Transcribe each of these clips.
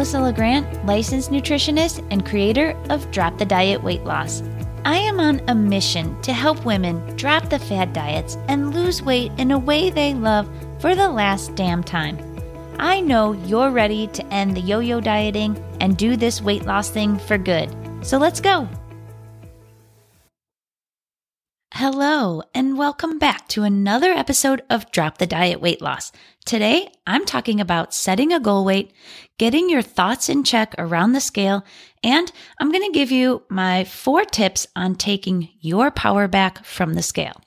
Melissa LeGrand, licensed nutritionist and creator of Drop the Diet Weight Loss. I am on a mission to help women drop the fad diets and lose weight in a way they love for the last damn time. I know you're ready to end the yo yo dieting and do this weight loss thing for good. So let's go. Hello, and welcome back to another episode of Drop the Diet Weight Loss. Today, I'm talking about setting a goal weight, getting your thoughts in check around the scale, and I'm going to give you my four tips on taking your power back from the scale.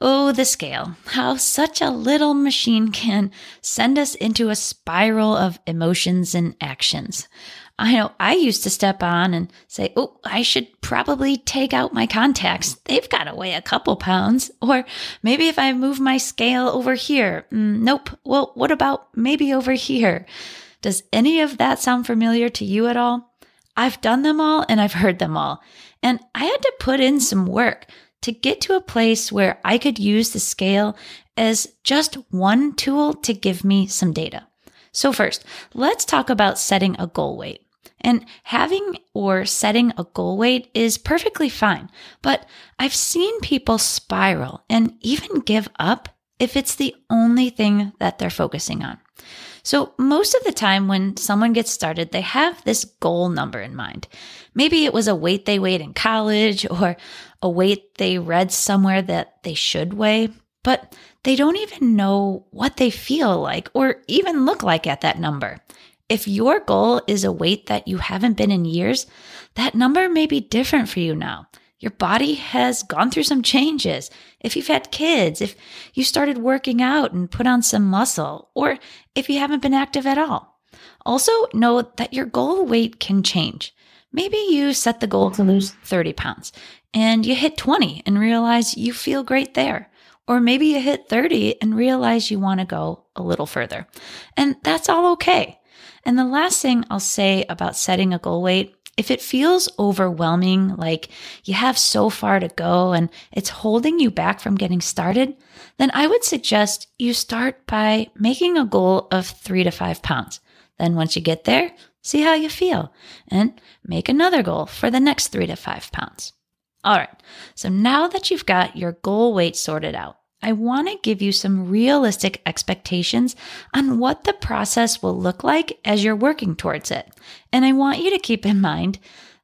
Oh, the scale. How such a little machine can send us into a spiral of emotions and actions. I know I used to step on and say, Oh, I should probably take out my contacts. They've got to weigh a couple pounds. Or maybe if I move my scale over here. Mm, nope. Well, what about maybe over here? Does any of that sound familiar to you at all? I've done them all and I've heard them all. And I had to put in some work to get to a place where I could use the scale as just one tool to give me some data. So, first, let's talk about setting a goal weight. And having or setting a goal weight is perfectly fine, but I've seen people spiral and even give up if it's the only thing that they're focusing on. So, most of the time when someone gets started, they have this goal number in mind. Maybe it was a weight they weighed in college or a weight they read somewhere that they should weigh, but they don't even know what they feel like or even look like at that number. If your goal is a weight that you haven't been in years, that number may be different for you now. Your body has gone through some changes. If you've had kids, if you started working out and put on some muscle, or if you haven't been active at all. Also, know that your goal weight can change. Maybe you set the goal to lose 30 pounds and you hit 20 and realize you feel great there. Or maybe you hit 30 and realize you want to go a little further. And that's all okay. And the last thing I'll say about setting a goal weight if it feels overwhelming, like you have so far to go and it's holding you back from getting started, then I would suggest you start by making a goal of three to five pounds. Then once you get there, see how you feel and make another goal for the next three to five pounds. All right. So now that you've got your goal weight sorted out, I want to give you some realistic expectations on what the process will look like as you're working towards it. And I want you to keep in mind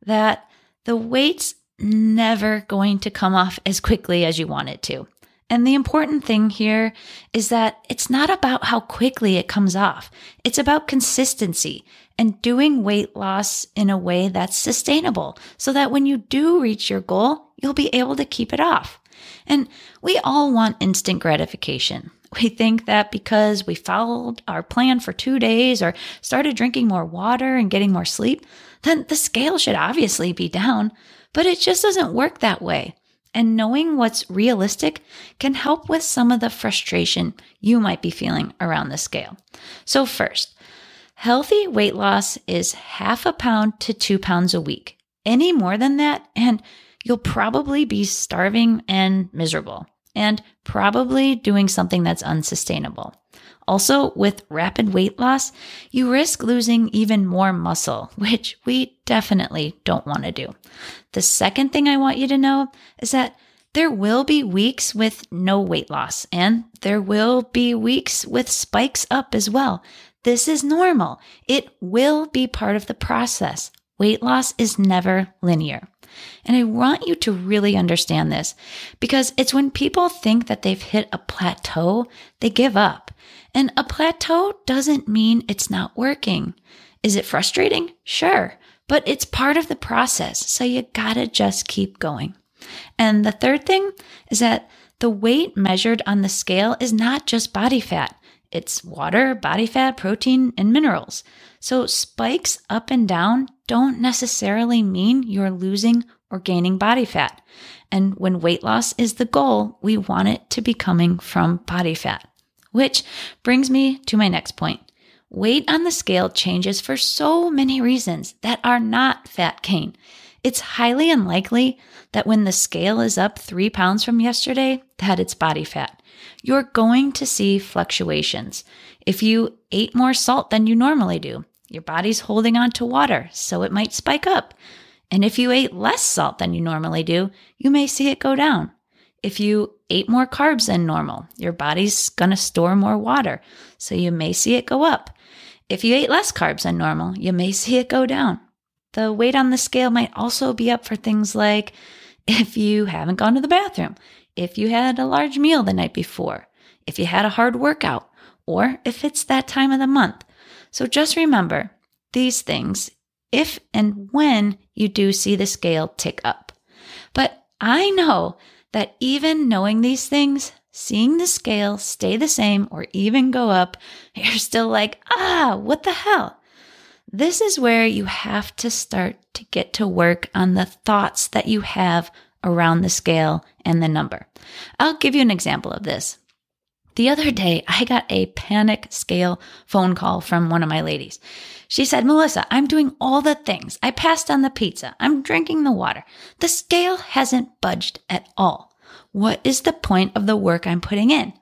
that the weight's never going to come off as quickly as you want it to. And the important thing here is that it's not about how quickly it comes off. It's about consistency and doing weight loss in a way that's sustainable so that when you do reach your goal, you'll be able to keep it off. And we all want instant gratification. We think that because we followed our plan for two days or started drinking more water and getting more sleep, then the scale should obviously be down. But it just doesn't work that way. And knowing what's realistic can help with some of the frustration you might be feeling around the scale. So, first, healthy weight loss is half a pound to two pounds a week. Any more than that, and you'll probably be starving and miserable, and probably doing something that's unsustainable. Also, with rapid weight loss, you risk losing even more muscle, which we definitely don't want to do. The second thing I want you to know is that there will be weeks with no weight loss, and there will be weeks with spikes up as well. This is normal. It will be part of the process. Weight loss is never linear. And I want you to really understand this because it's when people think that they've hit a plateau, they give up. And a plateau doesn't mean it's not working. Is it frustrating? Sure, but it's part of the process. So you gotta just keep going. And the third thing is that the weight measured on the scale is not just body fat. It's water, body fat, protein, and minerals. So spikes up and down don't necessarily mean you're losing or gaining body fat. And when weight loss is the goal, we want it to be coming from body fat. Which brings me to my next point. Weight on the scale changes for so many reasons that are not fat gain. It's highly unlikely that when the scale is up three pounds from yesterday, that it's body fat. You're going to see fluctuations. If you ate more salt than you normally do, your body's holding on to water, so it might spike up. And if you ate less salt than you normally do, you may see it go down. If you ate more carbs than normal, your body's going to store more water, so you may see it go up. If you ate less carbs than normal, you may see it go down. The weight on the scale might also be up for things like if you haven't gone to the bathroom, if you had a large meal the night before, if you had a hard workout, or if it's that time of the month. So just remember these things if and when you do see the scale tick up. But I know that even knowing these things, seeing the scale stay the same or even go up, you're still like, ah, what the hell? This is where you have to start to get to work on the thoughts that you have around the scale and the number. I'll give you an example of this. The other day, I got a panic scale phone call from one of my ladies. She said, Melissa, I'm doing all the things. I passed on the pizza. I'm drinking the water. The scale hasn't budged at all. What is the point of the work I'm putting in?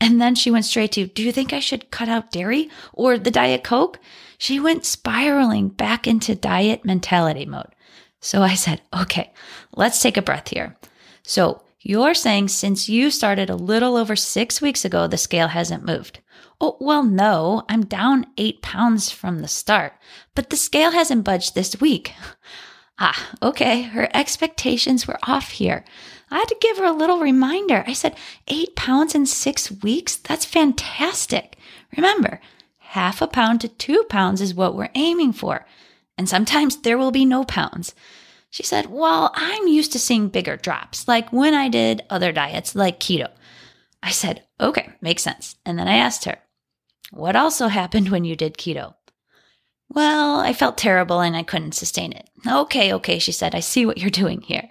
And then she went straight to, Do you think I should cut out dairy or the Diet Coke? She went spiraling back into diet mentality mode. So I said, Okay, let's take a breath here. So you're saying since you started a little over six weeks ago, the scale hasn't moved. Oh, well, no, I'm down eight pounds from the start, but the scale hasn't budged this week. Ah, okay, her expectations were off here. I had to give her a little reminder. I said, eight pounds in six weeks? That's fantastic. Remember, half a pound to two pounds is what we're aiming for. And sometimes there will be no pounds. She said, Well, I'm used to seeing bigger drops, like when I did other diets like keto. I said, Okay, makes sense. And then I asked her, What also happened when you did keto? Well, I felt terrible and I couldn't sustain it. Okay, okay, she said, I see what you're doing here.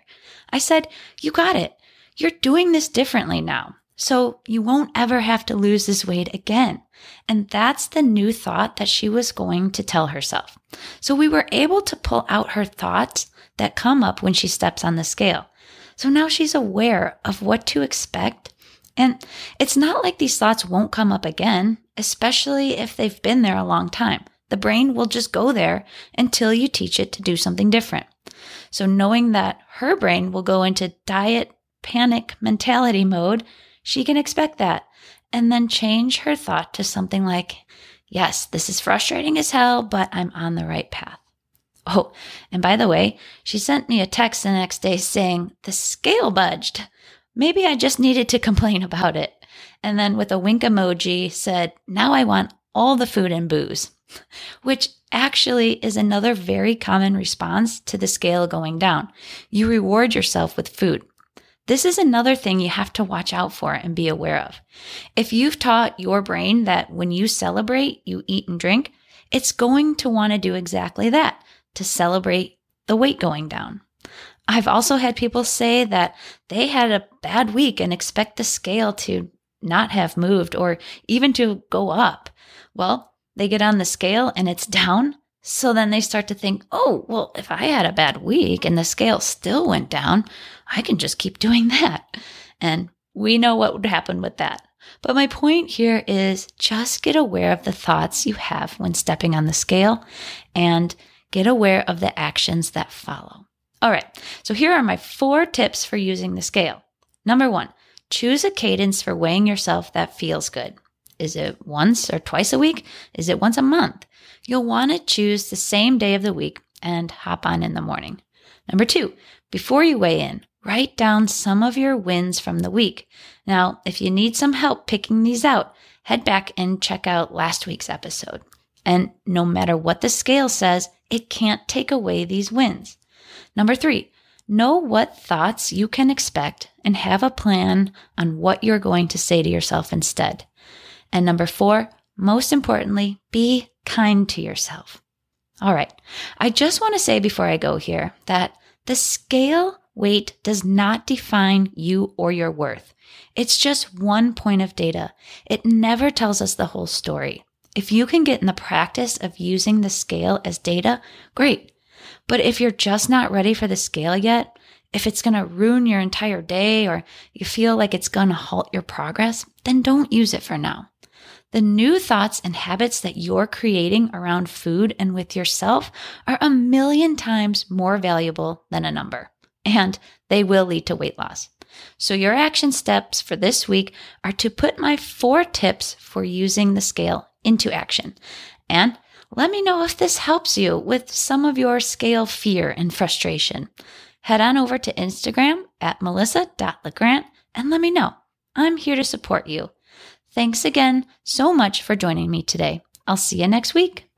I said, You got it. You're doing this differently now. So you won't ever have to lose this weight again. And that's the new thought that she was going to tell herself. So we were able to pull out her thoughts that come up when she steps on the scale. So now she's aware of what to expect. And it's not like these thoughts won't come up again, especially if they've been there a long time. The brain will just go there until you teach it to do something different. So knowing that her brain will go into diet panic mentality mode, she can expect that and then change her thought to something like, yes, this is frustrating as hell, but I'm on the right path. Oh, and by the way, she sent me a text the next day saying, the scale budged. Maybe I just needed to complain about it. And then with a wink emoji said, now I want all the food and booze which actually is another very common response to the scale going down. You reward yourself with food. This is another thing you have to watch out for and be aware of. If you've taught your brain that when you celebrate, you eat and drink, it's going to want to do exactly that to celebrate the weight going down. I've also had people say that they had a bad week and expect the scale to not have moved or even to go up. Well, they get on the scale and it's down. So then they start to think, oh, well, if I had a bad week and the scale still went down, I can just keep doing that. And we know what would happen with that. But my point here is just get aware of the thoughts you have when stepping on the scale and get aware of the actions that follow. All right, so here are my four tips for using the scale. Number one, choose a cadence for weighing yourself that feels good. Is it once or twice a week? Is it once a month? You'll want to choose the same day of the week and hop on in the morning. Number two, before you weigh in, write down some of your wins from the week. Now, if you need some help picking these out, head back and check out last week's episode. And no matter what the scale says, it can't take away these wins. Number three, know what thoughts you can expect and have a plan on what you're going to say to yourself instead. And number four, most importantly, be kind to yourself. All right. I just want to say before I go here that the scale weight does not define you or your worth. It's just one point of data. It never tells us the whole story. If you can get in the practice of using the scale as data, great. But if you're just not ready for the scale yet, if it's going to ruin your entire day or you feel like it's going to halt your progress, then don't use it for now. The new thoughts and habits that you're creating around food and with yourself are a million times more valuable than a number, and they will lead to weight loss. So, your action steps for this week are to put my four tips for using the scale into action. And let me know if this helps you with some of your scale fear and frustration. Head on over to Instagram at melissa.legrand and let me know. I'm here to support you. Thanks again so much for joining me today. I'll see you next week.